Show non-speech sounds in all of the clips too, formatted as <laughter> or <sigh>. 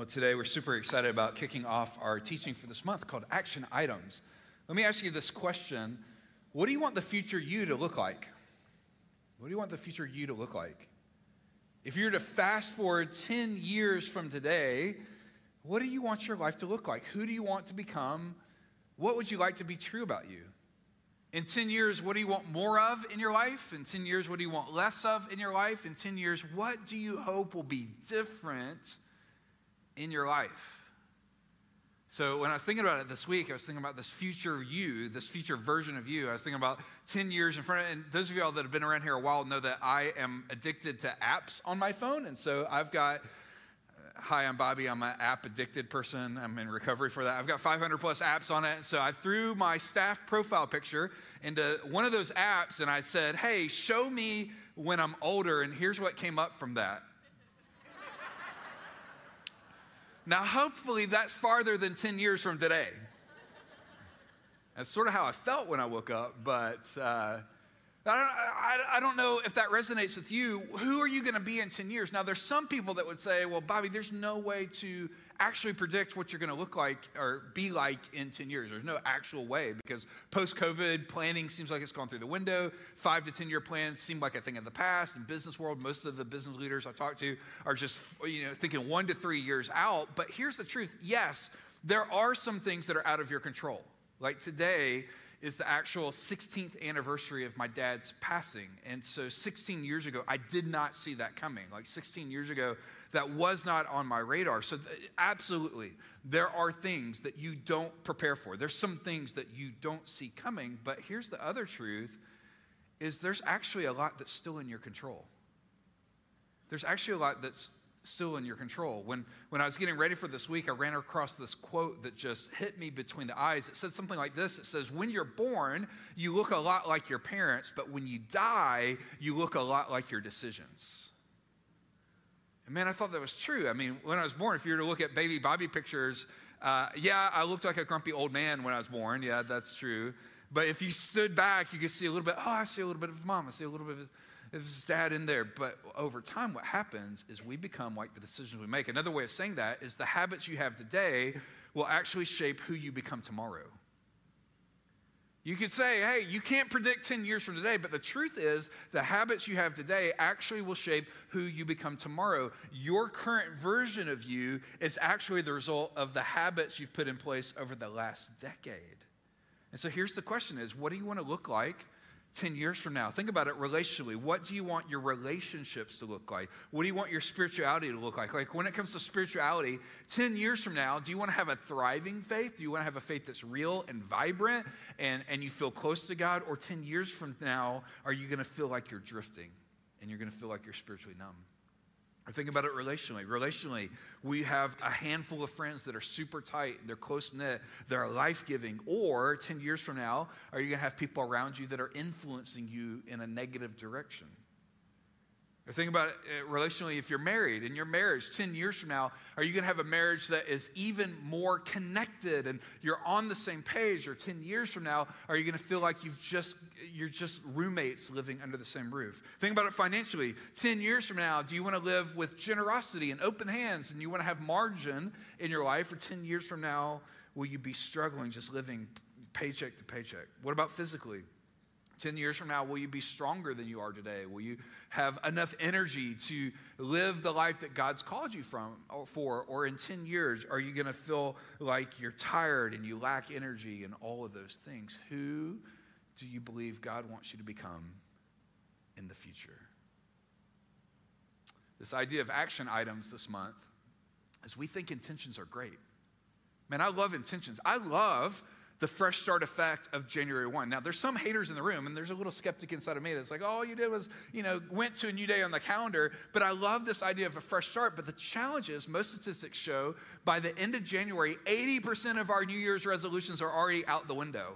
Well, today we're super excited about kicking off our teaching for this month called Action Items. Let me ask you this question What do you want the future you to look like? What do you want the future you to look like? If you were to fast forward 10 years from today, what do you want your life to look like? Who do you want to become? What would you like to be true about you? In 10 years, what do you want more of in your life? In 10 years, what do you want less of in your life? In 10 years, what do you hope will be different in your life? So, when I was thinking about it this week, I was thinking about this future you, this future version of you. I was thinking about 10 years in front of, and those of y'all that have been around here a while know that I am addicted to apps on my phone. And so I've got uh, Hi, I'm Bobby. I'm an app addicted person. I'm in recovery for that. I've got 500 plus apps on it. So I threw my staff profile picture into one of those apps and I said, Hey, show me when I'm older. And here's what came up from that. Now, hopefully, that's farther than 10 years from today. That's sort of how I felt when I woke up, but. Uh, I don't, know if that resonates with you. Who are you going to be in 10 years? Now, there's some people that would say, well, Bobby, there's no way to actually predict what you're going to look like or be like in 10 years. There's no actual way because post COVID planning seems like it's gone through the window. Five to 10 year plans seem like a thing of the past. In business world, most of the business leaders I talk to are just you know thinking one to three years out. But here's the truth yes, there are some things that are out of your control. Like today, is the actual 16th anniversary of my dad's passing. And so 16 years ago, I did not see that coming. Like 16 years ago, that was not on my radar. So, th- absolutely, there are things that you don't prepare for. There's some things that you don't see coming. But here's the other truth is there's actually a lot that's still in your control. There's actually a lot that's still in your control. When, when I was getting ready for this week, I ran across this quote that just hit me between the eyes. It said something like this It says, When you're born, you look a lot like your parents, but when you die, you look a lot like your decisions. And man, I thought that was true. I mean, when I was born, if you were to look at baby Bobby pictures, uh, yeah, I looked like a grumpy old man when I was born. Yeah, that's true. But if you stood back, you could see a little bit, oh, I see a little bit of mom. I see a little bit of his his dad in there. But over time, what happens is we become like the decisions we make. Another way of saying that is the habits you have today will actually shape who you become tomorrow. You could say, hey, you can't predict 10 years from today, but the truth is the habits you have today actually will shape who you become tomorrow. Your current version of you is actually the result of the habits you've put in place over the last decade. And so here's the question is what do you want to look like 10 years from now. Think about it relationally. What do you want your relationships to look like? What do you want your spirituality to look like? Like when it comes to spirituality, 10 years from now, do you want to have a thriving faith? Do you want to have a faith that's real and vibrant and, and you feel close to God? Or 10 years from now, are you going to feel like you're drifting and you're going to feel like you're spiritually numb? Or think about it relationally. Relationally, we have a handful of friends that are super tight, they're close knit, they're life giving. Or 10 years from now, are you going to have people around you that are influencing you in a negative direction? Or think about it uh, relationally if you're married in your marriage 10 years from now, are you going to have a marriage that is even more connected and you're on the same page? Or 10 years from now, are you going to feel like you've just you're just roommates living under the same roof? Think about it financially. 10 years from now, do you want to live with generosity and open hands and you want to have margin in your life? Or 10 years from now, will you be struggling just living paycheck to paycheck? What about physically? 10 years from now, will you be stronger than you are today? Will you have enough energy to live the life that God's called you from or for? Or in 10 years, are you going to feel like you're tired and you lack energy and all of those things? Who do you believe God wants you to become in the future? This idea of action items this month is we think intentions are great. Man, I love intentions. I love the fresh start effect of January 1. Now, there's some haters in the room, and there's a little skeptic inside of me that's like, oh, all you did was, you know, went to a new day on the calendar. But I love this idea of a fresh start. But the challenge is, most statistics show by the end of January, 80% of our New Year's resolutions are already out the window.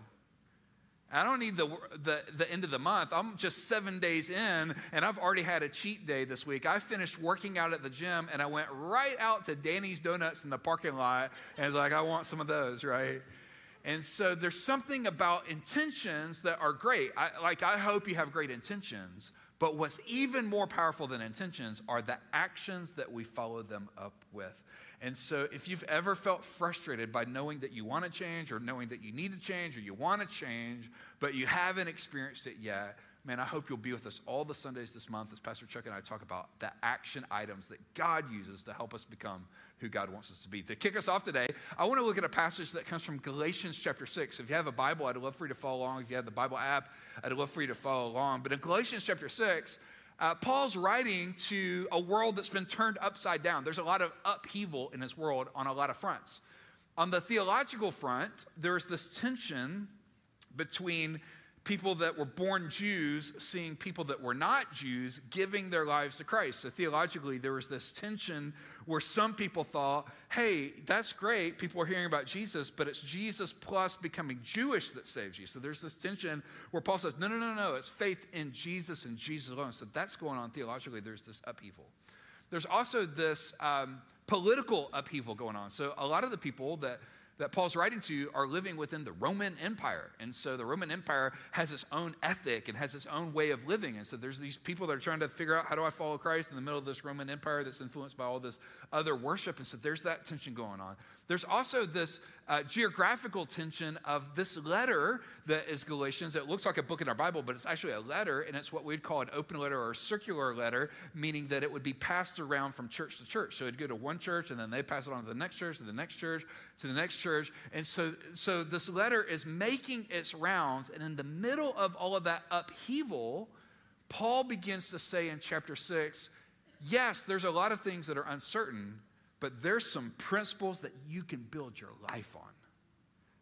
I don't need the, the, the end of the month. I'm just seven days in, and I've already had a cheat day this week. I finished working out at the gym, and I went right out to Danny's Donuts in the parking lot, and like, I want some of those, right? And so there's something about intentions that are great. I, like, I hope you have great intentions, But what's even more powerful than intentions are the actions that we follow them up with. And so, if you've ever felt frustrated by knowing that you want to change, or knowing that you need to change, or you want to change, but you haven't experienced it yet, man, I hope you'll be with us all the Sundays this month as Pastor Chuck and I talk about the action items that God uses to help us become who God wants us to be. To kick us off today, I want to look at a passage that comes from Galatians chapter 6. If you have a Bible, I'd love for you to follow along. If you have the Bible app, I'd love for you to follow along. But in Galatians chapter 6, uh, Paul's writing to a world that's been turned upside down. There's a lot of upheaval in this world on a lot of fronts. On the theological front, there's this tension between people that were born Jews seeing people that were not Jews giving their lives to Christ. So theologically, there was this tension where some people thought, hey, that's great. People are hearing about Jesus, but it's Jesus plus becoming Jewish that saves you. So there's this tension where Paul says, no, no, no, no, it's faith in Jesus and Jesus alone. So that's going on theologically. There's this upheaval. There's also this um, political upheaval going on. So a lot of the people that that Paul's writing to are living within the Roman Empire. And so the Roman Empire has its own ethic and has its own way of living. And so there's these people that are trying to figure out how do I follow Christ in the middle of this Roman Empire that's influenced by all this other worship. And so there's that tension going on. There's also this uh, geographical tension of this letter that is Galatians. It looks like a book in our Bible, but it's actually a letter, and it's what we'd call an open letter or a circular letter, meaning that it would be passed around from church to church. So it'd go to one church, and then they pass it on to the next church, to the next church, to the next church. And so, so this letter is making its rounds, and in the middle of all of that upheaval, Paul begins to say in chapter 6 yes, there's a lot of things that are uncertain, but there's some principles that you can build your life on.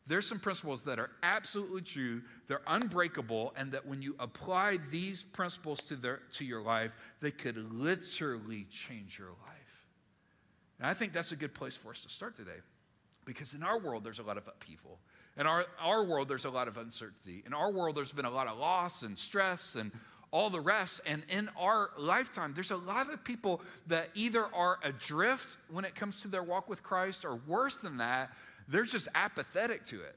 There's some principles that are absolutely true, they're unbreakable, and that when you apply these principles to, their, to your life, they could literally change your life. And I think that's a good place for us to start today. Because in our world, there's a lot of upheaval. In our, our world, there's a lot of uncertainty. In our world, there's been a lot of loss and stress and all the rest. And in our lifetime, there's a lot of people that either are adrift when it comes to their walk with Christ, or worse than that, they're just apathetic to it.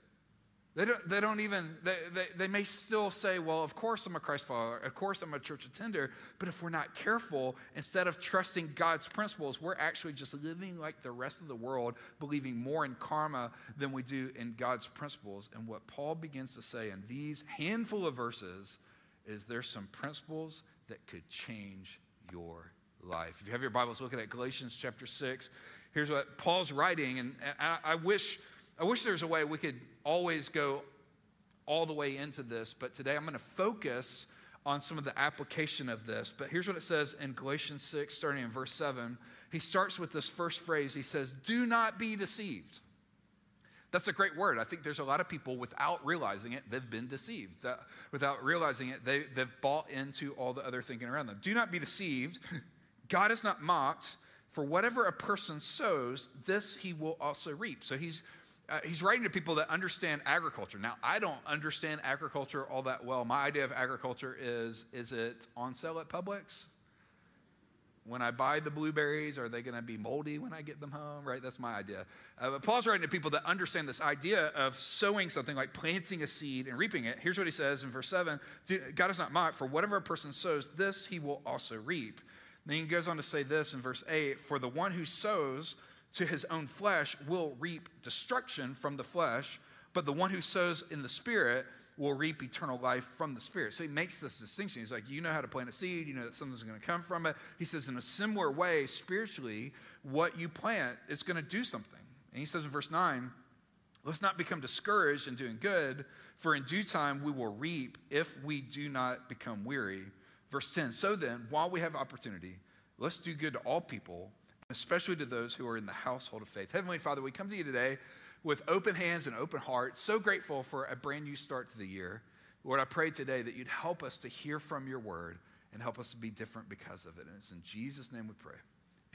They don't, they don't even, they, they, they, may still say, well, of course I'm a Christ follower. Of course I'm a church attender. But if we're not careful, instead of trusting God's principles, we're actually just living like the rest of the world, believing more in karma than we do in God's principles. And what Paul begins to say in these handful of verses is there's some principles that could change your life. If you have your Bibles, look at Galatians chapter 6. Here's what Paul's writing, and I, I wish I wish there was a way we could always go all the way into this, but today I'm going to focus on some of the application of this. But here's what it says in Galatians 6, starting in verse 7. He starts with this first phrase. He says, Do not be deceived. That's a great word. I think there's a lot of people without realizing it, they've been deceived. Uh, without realizing it, they, they've bought into all the other thinking around them. Do not be deceived. God is not mocked. For whatever a person sows, this he will also reap. So he's uh, he's writing to people that understand agriculture. Now, I don't understand agriculture all that well. My idea of agriculture is is it on sale at Publix? When I buy the blueberries, are they going to be moldy when I get them home? Right? That's my idea. Uh, Paul's writing to people that understand this idea of sowing something like planting a seed and reaping it. Here's what he says in verse 7 God is not mocked, for whatever a person sows, this he will also reap. then he goes on to say this in verse 8 For the one who sows, to his own flesh will reap destruction from the flesh, but the one who sows in the Spirit will reap eternal life from the Spirit. So he makes this distinction. He's like, you know how to plant a seed, you know that something's going to come from it. He says, in a similar way, spiritually, what you plant is going to do something. And he says in verse 9, let's not become discouraged in doing good, for in due time we will reap if we do not become weary. Verse 10, so then, while we have opportunity, let's do good to all people especially to those who are in the household of faith. Heavenly Father, we come to you today with open hands and open hearts, so grateful for a brand new start to the year. Lord, I pray today that you'd help us to hear from your word and help us to be different because of it. And it's in Jesus' name we pray.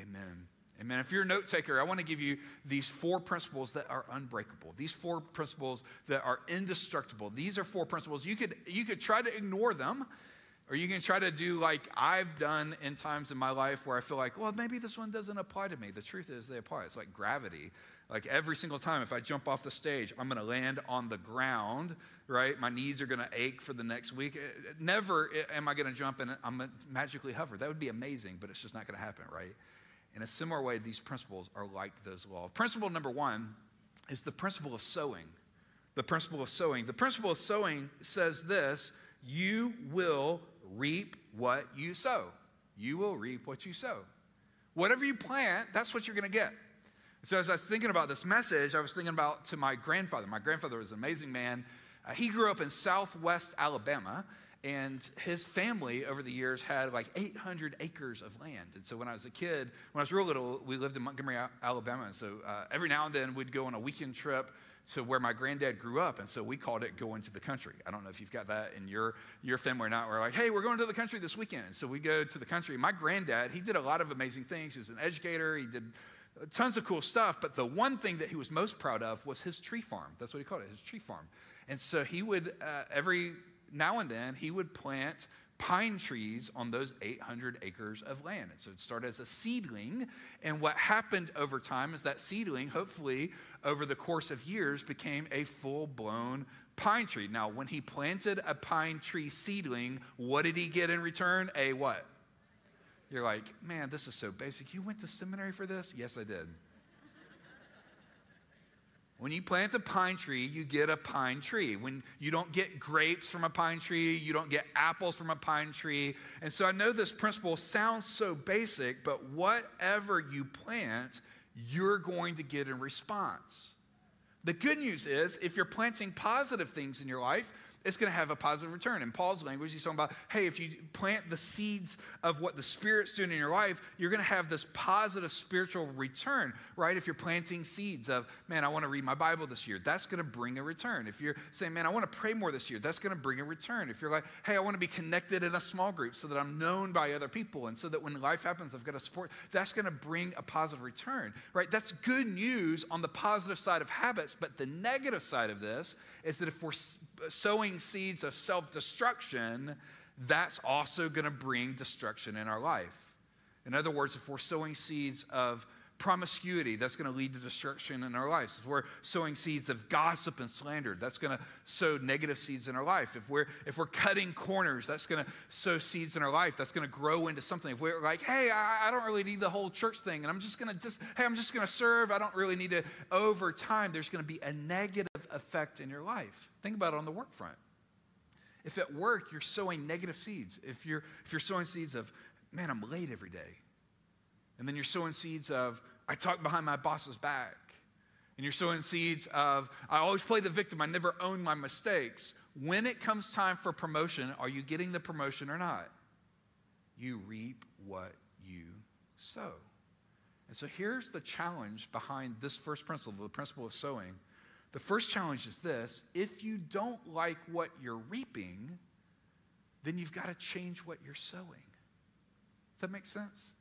Amen. Amen. If you're a note taker, I want to give you these four principles that are unbreakable. These four principles that are indestructible. These are four principles. You could, you could try to ignore them Or you can try to do like I've done in times in my life where I feel like, well, maybe this one doesn't apply to me. The truth is, they apply. It's like gravity. Like every single time, if I jump off the stage, I'm going to land on the ground, right? My knees are going to ache for the next week. Uh, never am I going to jump and I'm going to magically hover. That would be amazing, but it's just not going to happen, right? In a similar way, these principles are like those laws. Principle number one is the principle of sowing. The principle of sowing. The principle of sowing says this you will reap what you sow. You will reap what you sow. Whatever you plant, that's what you're going to get. So as I was thinking about this message, I was thinking about to my grandfather. My grandfather was an amazing man. Uh, he grew up in southwest Alabama, and his family over the years had like 800 acres of land. And so when I was a kid, when I was real little, we lived in Montgomery, Alabama. And so uh, every now and then we'd go on a weekend trip to where my granddad grew up. And so we called it going to the country. I don't know if you've got that in your, your family or not. We're like, hey, we're going to the country this weekend. And so we go to the country. My granddad, he did a lot of amazing things. He was an educator. He did tons of cool stuff. But the one thing that he was most proud of was his tree farm. That's what he called it, his tree farm. And so he would, uh, every now and then, he would plant pine trees on those 800 acres of land. And so it started as a seedling. And what happened over time is that seedling, hopefully over the course of years, became a full blown pine tree. Now, when he planted a pine tree seedling, what did he get in return? A what? You're like, man, this is so basic. You went to seminary for this? Yes, I did. When you plant a pine tree, you get a pine tree. When you don't get grapes from a pine tree, you don't get apples from a pine tree. And so I know this principle sounds so basic, but whatever you plant, you're going to get in response. The good news is, if you're planting positive things in your life, it's going to have a positive return. In Paul's language, he's talking about, hey, if you plant the seeds of what the Spirit's doing in your life, you're going to have this positive spiritual return, right? If you're planting seeds of, man, I want to read my Bible this year, that's going to bring a return. If you're saying, man, I want to pray more this year, that's going to bring a return. If you're like, hey, I want to be connected in a small group so that I'm known by other people and so that when life happens, I've got a support, that's going to bring a positive return, right? That's good news on the positive side of habits, but the negative side of this is that if we're sowing seeds of self destruction, that's also going to bring destruction in our life. In other words, if we're sowing seeds of promiscuity, that's going to lead to destruction in our lives. If we're sowing seeds of gossip and slander, that's going to sow negative seeds in our life. If we're if we're cutting corners, that's going to sow seeds in our life. That's going to grow into something. If we're like, hey, I, I don't really need the whole church thing, and I'm just going to just hey, I'm just going to serve. I don't really need to. Over time, there's going to be a negative effect in your life. Think about it on the work front. If at work you're sowing negative seeds, if you're, if you're sowing seeds of, man, I'm late every day, and then you're sowing seeds of, I talk behind my boss's back, and you're sowing seeds of, I always play the victim, I never own my mistakes. When it comes time for promotion, are you getting the promotion or not? You reap what you sow. And so here's the challenge behind this first principle, the principle of sowing the first challenge is this if you don't like what you're reaping, then you've got to change what you're sowing. Does that make sense?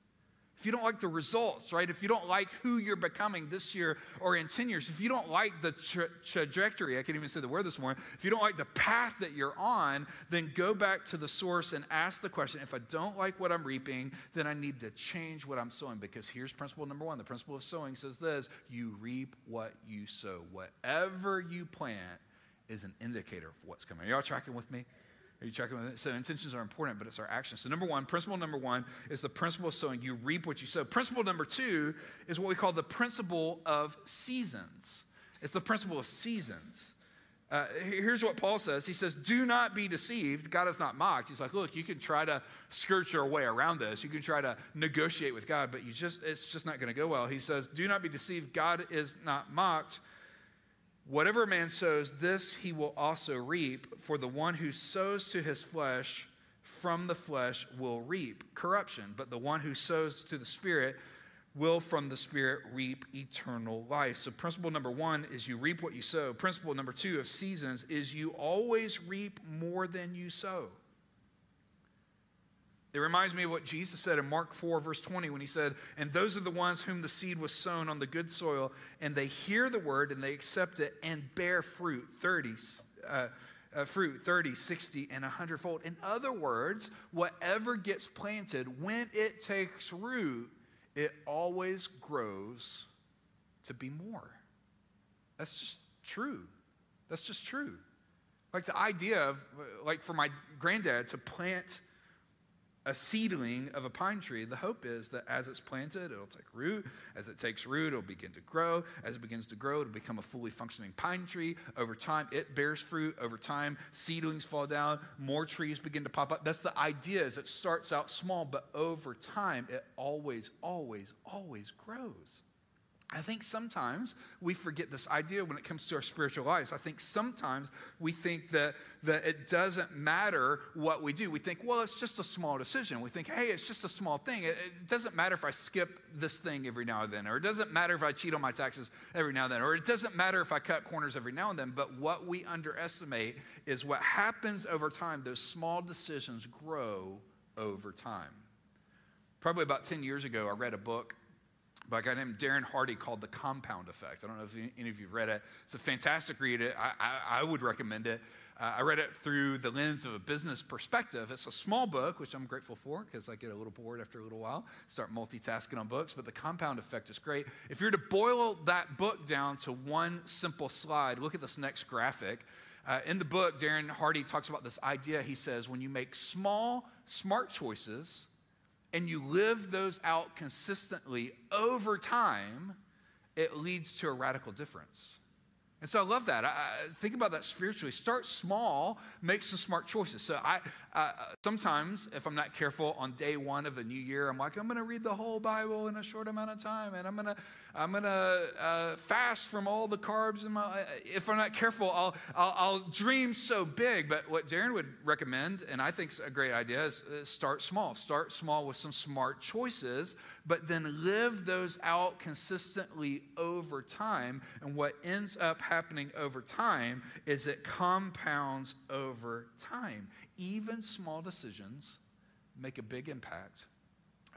If you don't like the results, right? If you don't like who you're becoming this year or in 10 years, if you don't like the tra- trajectory, I can't even say the word this morning, if you don't like the path that you're on, then go back to the source and ask the question if I don't like what I'm reaping, then I need to change what I'm sowing. Because here's principle number one the principle of sowing says this you reap what you sow. Whatever you plant is an indicator of what's coming. Are y'all tracking with me? Are you checking with it? So intentions are important, but it's our actions. So number one, principle number one is the principle of sowing. You reap what you sow. Principle number two is what we call the principle of seasons. It's the principle of seasons. Uh, here's what Paul says. He says, Do not be deceived. God is not mocked. He's like, Look, you can try to skirt your way around this. You can try to negotiate with God, but you just it's just not going to go well. He says, Do not be deceived. God is not mocked. Whatever man sows, this he will also reap. For the one who sows to his flesh, from the flesh will reap corruption. But the one who sows to the Spirit will from the Spirit reap eternal life. So, principle number one is you reap what you sow. Principle number two of seasons is you always reap more than you sow. It reminds me of what Jesus said in Mark 4, verse 20, when he said, And those are the ones whom the seed was sown on the good soil, and they hear the word and they accept it and bear fruit 30, uh, uh, fruit 30, 60, and 100 fold. In other words, whatever gets planted, when it takes root, it always grows to be more. That's just true. That's just true. Like the idea of, like for my granddad to plant a seedling of a pine tree, the hope is that as it's planted, it'll take root. As it takes root, it'll begin to grow. As it begins to grow, it'll become a fully functioning pine tree. Over time, it bears fruit. Over time, seedlings fall down. More trees begin to pop up. That's the idea is it starts out small, but over time, it always, always, always grows. I think sometimes we forget this idea when it comes to our spiritual lives. I think sometimes we think that, that it doesn't matter what we do. We think, well, it's just a small decision. We think, hey, it's just a small thing. It, it doesn't matter if I skip this thing every now and then, or it doesn't matter if I cheat on my taxes every now and then, or it doesn't matter if I cut corners every now and then. But what we underestimate is what happens over time. Those small decisions grow over time. Probably about 10 years ago, I read a book by a guy named Darren Hardy called The Compound Effect. I don't know if any of you have read it. It's a fantastic read. I, I, I would recommend it. Uh, I read it through the lens of a business perspective. It's a small book, which I'm grateful for because I get a little bored after a little while, start multitasking on books, but the compound effect is great. If you're to boil that book down to one simple slide, look at this next graphic. Uh, in the book, Darren Hardy talks about this idea. He says, when you make small, smart choices, and you live those out consistently over time, it leads to a radical difference. And so I love that. I, I think about that spiritually. Start small, make some smart choices. So I uh, sometimes, if I'm not careful, on day one of a new year, I'm like, I'm going to read the whole Bible in a short amount of time, and I'm going to I'm going to uh, fast from all the carbs in my. Uh, if I'm not careful, I'll, I'll, I'll dream so big. But what Darren would recommend, and I think is a great idea, is uh, start small. Start small with some smart choices, but then live those out consistently over time. And what ends up happening over time is it compounds over time even small decisions make a big impact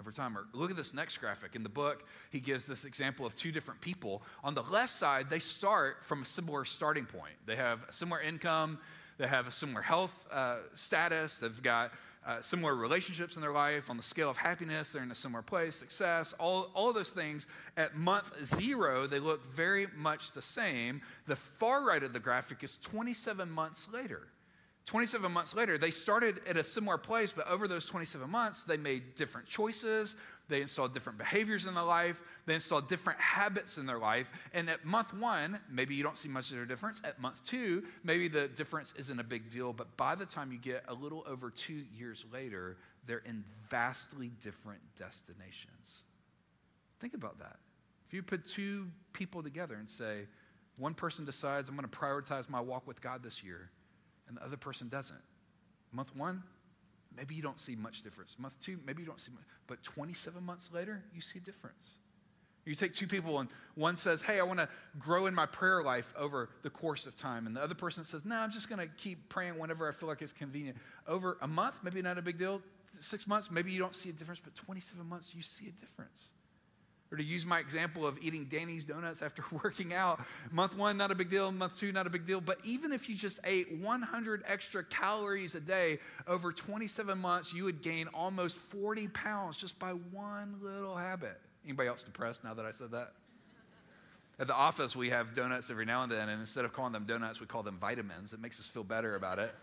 over time. Or look at this next graphic. In the book, he gives this example of two different people. On the left side, they start from a similar starting point. They have a similar income, they have a similar health uh, status, they've got uh, similar relationships in their life. On the scale of happiness, they're in a similar place, success, all, all those things. At month zero, they look very much the same. The far right of the graphic is 27 months later. 27 months later, they started at a similar place, but over those 27 months, they made different choices. They installed different behaviors in their life. They installed different habits in their life. And at month one, maybe you don't see much of a difference. At month two, maybe the difference isn't a big deal. But by the time you get a little over two years later, they're in vastly different destinations. Think about that. If you put two people together and say, one person decides, I'm going to prioritize my walk with God this year and the other person doesn't. Month one, maybe you don't see much difference. Month two, maybe you don't see much. But 27 months later, you see a difference. You take two people, and one says, Hey, I want to grow in my prayer life over the course of time. And the other person says, No, I'm just going to keep praying whenever I feel like it's convenient. Over a month, maybe not a big deal. Six months, maybe you don't see a difference. But 27 months, you see a difference. Or to use my example of eating Danny's donuts after <laughs> working out, month one, not a big deal, month two, not a big deal. But even if you just ate 100 extra calories a day over 27 months, you would gain almost 40 pounds just by one little habit. Anybody else depressed now that I said that? At the office, we have donuts every now and then, and instead of calling them donuts, we call them vitamins. It makes us feel better about it.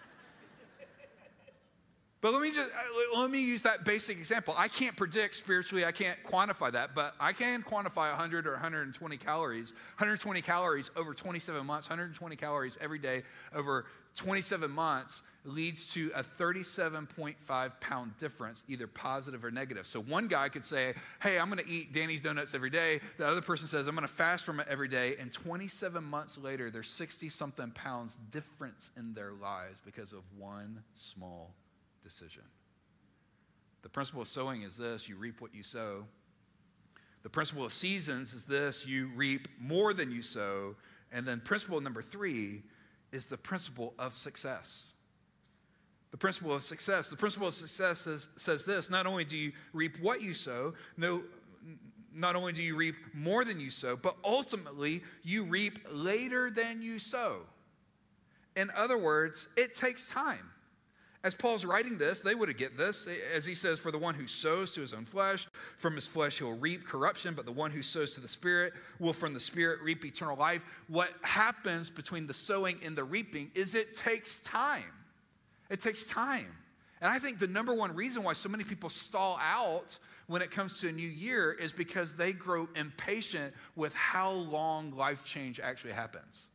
But let me just uh, let me use that basic example. I can't predict spiritually, I can't quantify that, but I can quantify 100 or 120 calories. 120 calories over 27 months, 120 calories every day over 27 months leads to a 37.5 pound difference, either positive or negative. So one guy could say, Hey, I'm to eat Danny's donuts every day. The other person says, I'm to fast from it every day. And 27 months later, there's 60 something pounds difference in their lives because of one small decision. The principle of sowing is this you reap what you sow. The principle of seasons is this you reap more than you sow. And then principle number three is the principle of success. The principle of success. The principle of success says, says this not only do you reap what you sow, no, not only do you reap more than you sow, but ultimately you reap later than you sow. In other words, it takes time. As Paul's writing this, they would have get this. As he says, For the one who sows to his own flesh, from his flesh he'll reap corruption, but the one who sows to the Spirit will from the Spirit reap eternal life. What happens between the sowing and the reaping is it takes time. It takes time. And I think the number one reason why so many people stall out when it comes to a new year is because they grow impatient with how long life change actually happens.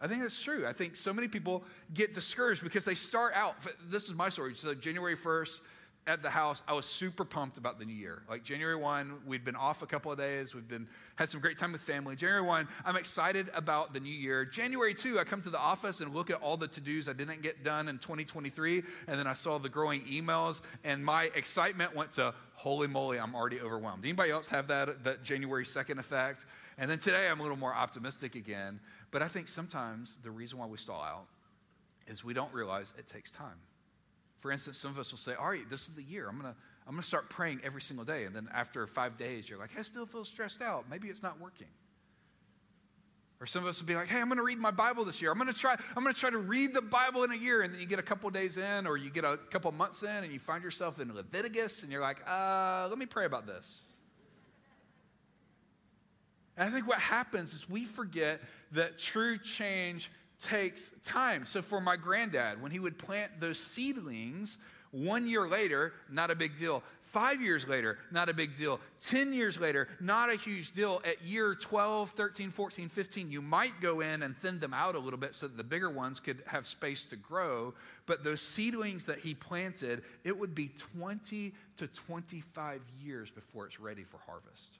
I think that's true. I think so many people get discouraged because they start out. This is my story. So, January 1st at the house, I was super pumped about the new year. Like January 1, we'd been off a couple of days. We've been had some great time with family. January 1, I'm excited about the new year. January 2, I come to the office and look at all the to-dos I didn't get done in 2023, and then I saw the growing emails, and my excitement went to holy moly, I'm already overwhelmed. Anybody else have that that January 2nd effect? And then today I'm a little more optimistic again. But I think sometimes the reason why we stall out is we don't realize it takes time. For instance, some of us will say, All right, this is the year. I'm going to I'm going to start praying every single day. And then after five days, you're like, I still feel stressed out. Maybe it's not working. Or some of us will be like, hey, I'm going to read my Bible this year. I'm going to try, I'm going to try to read the Bible in a year. And then you get a couple days in, or you get a couple months in, and you find yourself in Leviticus, and you're like, uh, let me pray about this. And I think what happens is we forget that true change takes time. So for my granddad, when he would plant those seedlings, one year later, not a big deal. Five years later, not a big deal. 10 years later, not a huge deal. At year 12, 13, 14, 15, you might go in and thin them out a little bit so that the bigger ones could have space to grow. But those seedlings that he planted, it would be 20 to 25 years before it's ready for harvest.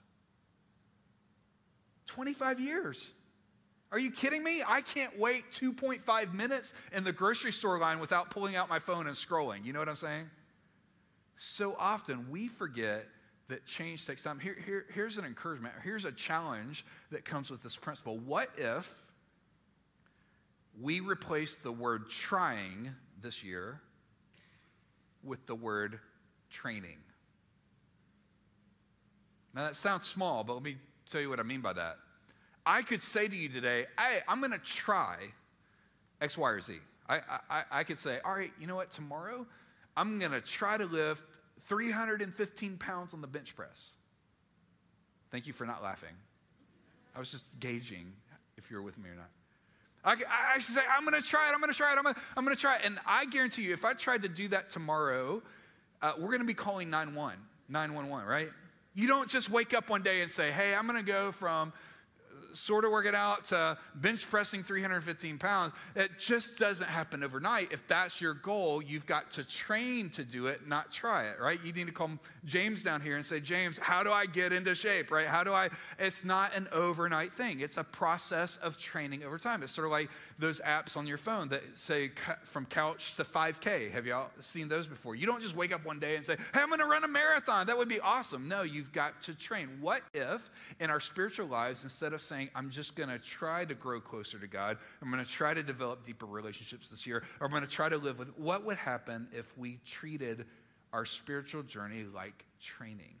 25 years. Are you kidding me? I can't wait 2.5 minutes in the grocery store line without pulling out my phone and scrolling. You know what I'm saying? So often we forget that change takes time. Here, here, here's an encouragement. Here's a challenge that comes with this principle. What if we replace the word trying this year with the word training? Now, that sounds small, but let me tell you what I mean by that. I could say to you today, hey, I'm going to try X, Y, or Z. I, I, I could say, all right, you know what, tomorrow I'm going to try to lift 315 pounds on the bench press. Thank you for not laughing. I was just gauging if you're with me or not. I, I, I say, I'm going to try it, I'm going to try it, I'm going to I'm to try it. And I guarantee you, if I tried to do that tomorrow, uh, we're going to be calling 911, 911, right? You don't just wake up one day and say, hey, I'm going to go from sort of work it out to bench pressing 315 pounds. It just doesn't happen overnight. If that's your goal, you've got to train to do it, not try it, right? You need to call James down here and say, James, how do I get into shape, right? How do I? It's not an overnight thing, it's a process of training over time. It's sort of like those apps on your phone that say from couch to 5K. Have y'all seen those before? You don't just wake up one day and say, hey, I'm going to run a marathon. That would be awesome. No, you've got to train. What if in our spiritual lives, instead of saying, saying, I'm just going to try to grow closer to God. I'm going to try to develop deeper relationships this year. Or I'm going to try to live with. What would happen if we treated our spiritual journey like training?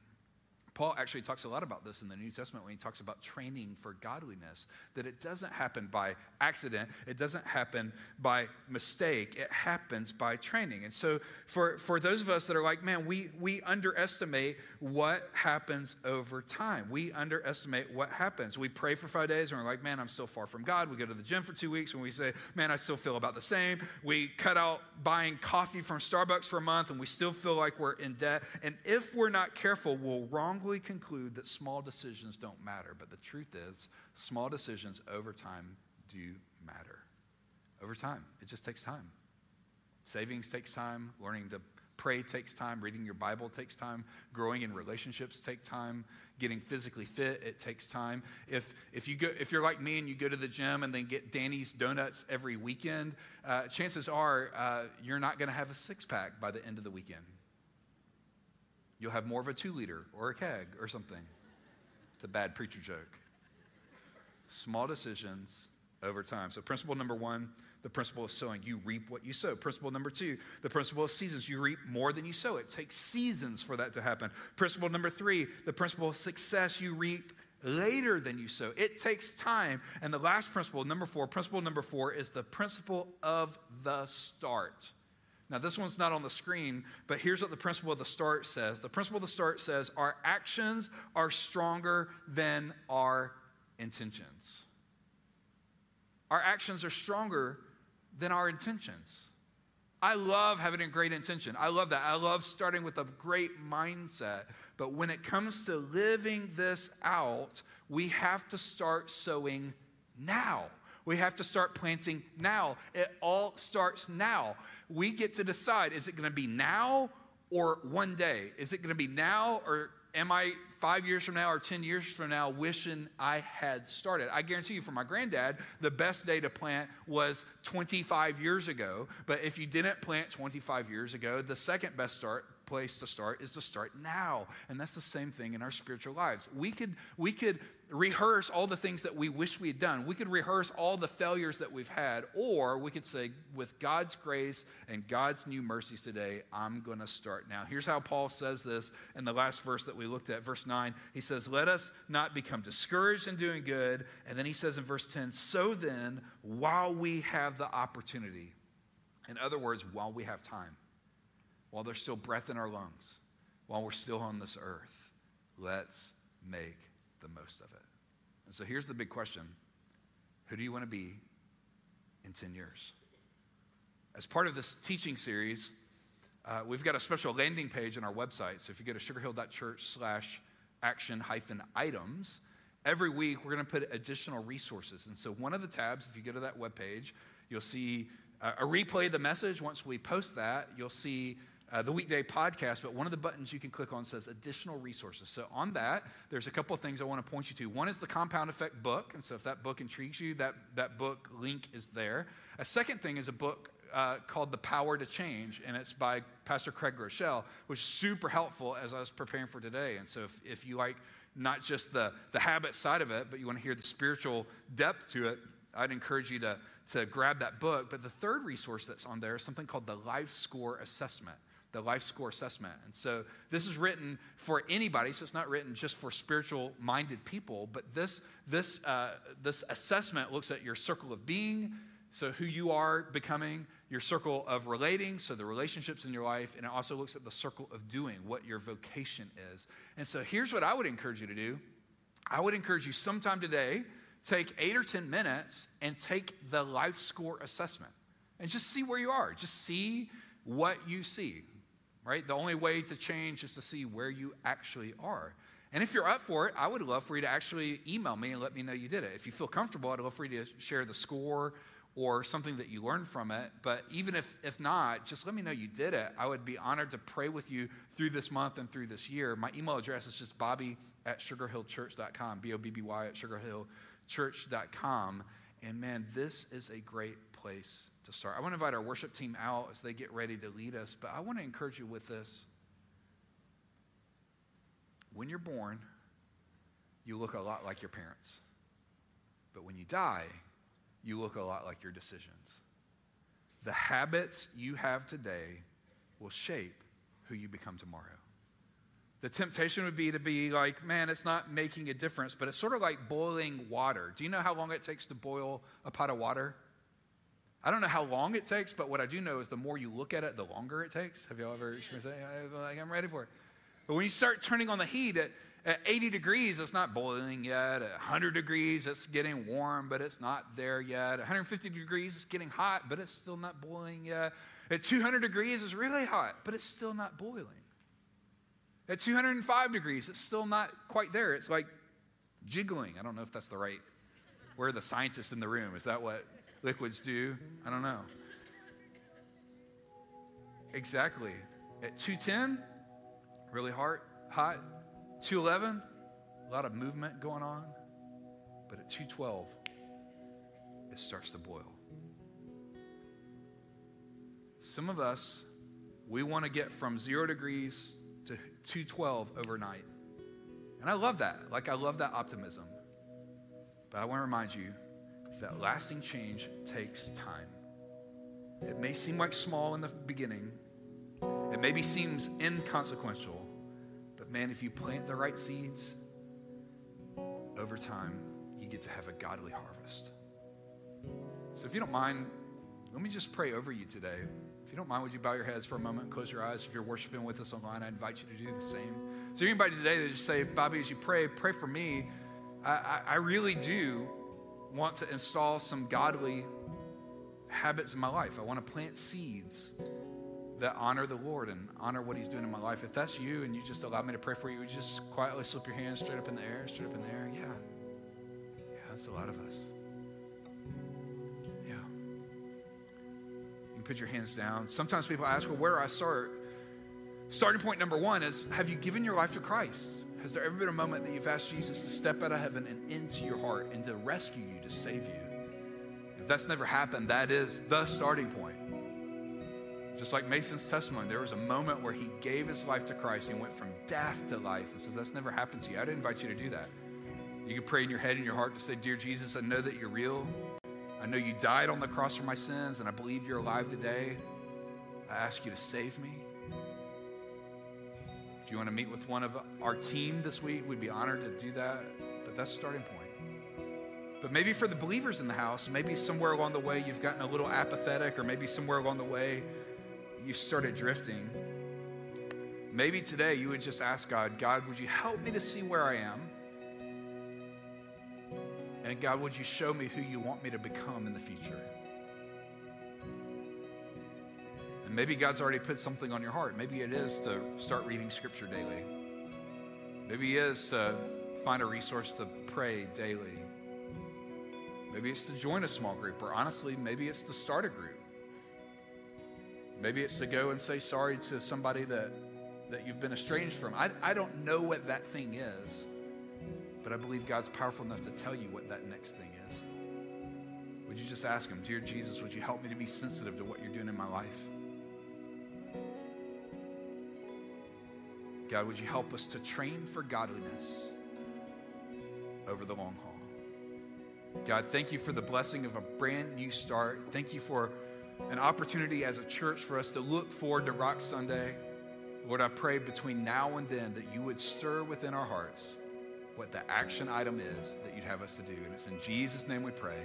Paul actually talks a lot about this in the New Testament when he talks about training for godliness, that it doesn't happen by accident, it doesn't happen by mistake, it happens by training. And so for, for those of us that are like, man, we, we underestimate what happens over time. We underestimate what happens. We pray for five days and we're like, man, I'm still far from God. We go to the gym for two weeks and we say, man, I still feel about the same. We cut out buying coffee from Starbucks for a month and we still feel like we're in debt. And if we're not careful, we'll wrongly conclude that small decisions don't matter, but the truth is, small decisions over time do matter. Over time, it just takes time. Savings takes time, learning to pray takes time, reading your Bible takes time, growing in relationships take time, getting physically fit it takes time. If if you go if you're like me and you go to the gym and then get Danny's donuts every weekend, uh, chances are uh, you're not going to have a six pack by the end of the weekend. You'll have more of a two liter or a keg or something. It's a bad preacher joke. Small decisions over time. So, principle number one, the principle of sowing. You reap what you sow. Principle number two, the principle of seasons. You reap more than you sow. It takes seasons for that to happen. Principle number three, the principle of success. You reap later than you sow. It takes time. And the last principle, number four, principle number four is the principle of the start. Now, this one's not on the screen, but here's what the principle of the start says. The principle of the start says our actions are stronger than our intentions. Our actions are stronger than our intentions. I love having a great intention. I love that. I love starting with a great mindset. But when it comes to living this out, we have to start sowing now. We have to start planting now. It all starts now. We get to decide is it going to be now or one day? Is it going to be now or am I five years from now or 10 years from now wishing I had started? I guarantee you, for my granddad, the best day to plant was 25 years ago. But if you didn't plant 25 years ago, the second best start place to start is to start now. And that's the same thing in our spiritual lives. We could, we could rehearse all the things that we wish we had done. We could rehearse all the failures that we've had, or we could say, with God's grace and God's new mercies today, I'm going to start now. Here's how Paul says this in the last verse that we looked at, verse 9. He says, Let us not become discouraged in doing good. And then he says in verse 10, So then, while we have the opportunity, in other words, while we have time, while there's still breath in our lungs, while we're still on this earth, let's make the most of it. And so here's the big question Who do you want to be in 10 years? As part of this teaching series, uh, we've got a special landing page on our website. So if you go to sugarhill.church slash action hyphen items, every week we're going to put additional resources. And so one of the tabs, if you go to that webpage, you'll see uh, a replay of the message. Once we post that, you'll see uh, the weekday podcast, but one of the buttons you can click on says additional resources. So on that, there's a couple of things I want to point you to. One is the Compound Effect book, and so if that book intrigues you, that, that book link is there. A second thing is a book uh, called The Power to Change, and it's by Pastor Craig Groeschel, which is super helpful as I was preparing for today. And so if, if you like not just the, the habit side of it, but you want to hear the spiritual depth to it, I'd encourage you to, to grab that book. But the third resource that's on there is something called the Life Score Assessment the life score assessment. And so this is written for anybody, so it's not written just for spiritual minded people, but this, this, uh, this assessment looks at your circle of being, so who you are becoming, your circle of relating, so the relationships in your life, and it also looks at the circle of doing, what your vocation is. And so here's what I would encourage you to do I would encourage you sometime today, take eight or 10 minutes and take the life score assessment and just see where you are. Just see what you see right? The only way to change is to see where you actually are. And if you're up for it, I would love for you to actually email me and let me know you did it. If you feel comfortable, I'd love for you to share the score or something that you learned from it. But even if, if not, just let me know you did it. I would be honored to pray with you through this month and through this year. My email address is just bobby at sugarhillchurch.com, B O B B Y at sugarhillchurch.com. And man, this is a great place to start. I want to invite our worship team out as they get ready to lead us, but I want to encourage you with this. When you're born, you look a lot like your parents. But when you die, you look a lot like your decisions. The habits you have today will shape who you become tomorrow. The temptation would be to be like, man, it's not making a difference, but it's sort of like boiling water. Do you know how long it takes to boil a pot of water? I don't know how long it takes, but what I do know is the more you look at it, the longer it takes. Have y'all ever experienced that? Like, I'm ready for it. But when you start turning on the heat at, at 80 degrees, it's not boiling yet. At 100 degrees, it's getting warm, but it's not there yet. At 150 degrees, it's getting hot, but it's still not boiling yet. At 200 degrees, it's really hot, but it's still not boiling. At 205 degrees, it's still not quite there. It's like jiggling. I don't know if that's the right. Where are the scientists in the room? Is that what liquids do. I don't know. Exactly. At 210, really hot, hot. 211, a lot of movement going on. But at 212, it starts to boil. Some of us, we want to get from zero degrees to 212 overnight. And I love that. Like, I love that optimism. But I want to remind you that lasting change takes time. It may seem like small in the beginning, it maybe seems inconsequential, but man, if you plant the right seeds, over time, you get to have a godly harvest. So if you don't mind, let me just pray over you today. If you don't mind, would you bow your heads for a moment, close your eyes? If you're worshiping with us online, I invite you to do the same. There anybody today that just say, Bobby, as you pray, pray for me? I, I, I really do want to install some godly habits in my life. I want to plant seeds that honor the Lord and honor what He's doing in my life. If that's you and you just allow me to pray for you, you just quietly slip your hands straight up in the air, straight up in the air? Yeah. Yeah, that's a lot of us. Yeah. You can put your hands down. Sometimes people ask, well, where do I start? Starting point number one is Have you given your life to Christ? Has there ever been a moment that you've asked Jesus to step out of heaven and into your heart and to rescue you, to save you? If that's never happened, that is the starting point. Just like Mason's testimony, there was a moment where he gave his life to Christ and went from death to life. And so that's never happened to you. I'd invite you to do that. You can pray in your head and your heart to say, Dear Jesus, I know that you're real. I know you died on the cross for my sins, and I believe you're alive today. I ask you to save me. If you want to meet with one of our team this week, we'd be honored to do that. But that's the starting point. But maybe for the believers in the house, maybe somewhere along the way you've gotten a little apathetic, or maybe somewhere along the way you started drifting. Maybe today you would just ask God, God, would you help me to see where I am? And God, would you show me who you want me to become in the future? And maybe God's already put something on your heart. Maybe it is to start reading scripture daily. Maybe it is to find a resource to pray daily. Maybe it's to join a small group, or honestly, maybe it's to start a group. Maybe it's to go and say sorry to somebody that, that you've been estranged from. I, I don't know what that thing is, but I believe God's powerful enough to tell you what that next thing is. Would you just ask Him, Dear Jesus, would you help me to be sensitive to what you're doing in my life? God, would you help us to train for godliness over the long haul? God, thank you for the blessing of a brand new start. Thank you for an opportunity as a church for us to look forward to Rock Sunday. Lord, I pray between now and then that you would stir within our hearts what the action item is that you'd have us to do. And it's in Jesus' name we pray.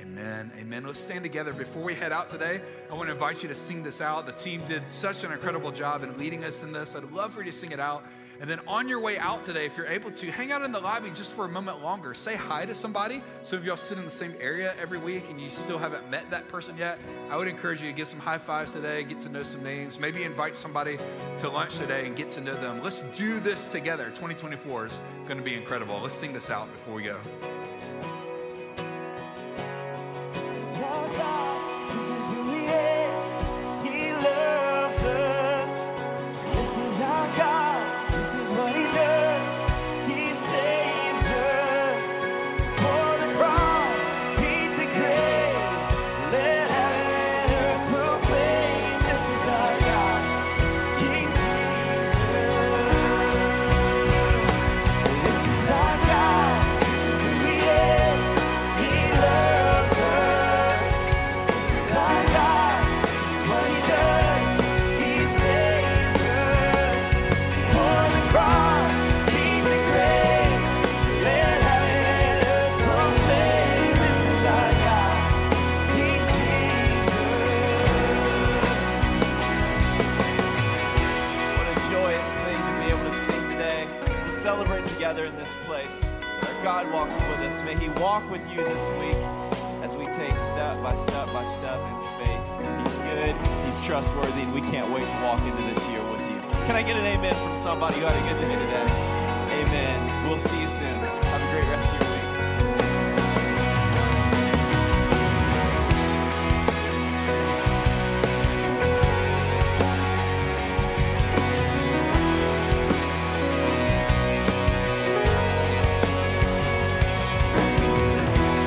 Amen. Amen. Let's stand together. Before we head out today, I want to invite you to sing this out. The team did such an incredible job in leading us in this. I'd love for you to sing it out. And then on your way out today, if you're able to, hang out in the lobby just for a moment longer. Say hi to somebody. Some of y'all sit in the same area every week and you still haven't met that person yet. I would encourage you to get some high fives today, get to know some names, maybe invite somebody to lunch today and get to know them. Let's do this together. 2024 is going to be incredible. Let's sing this out before we go. Trustworthy,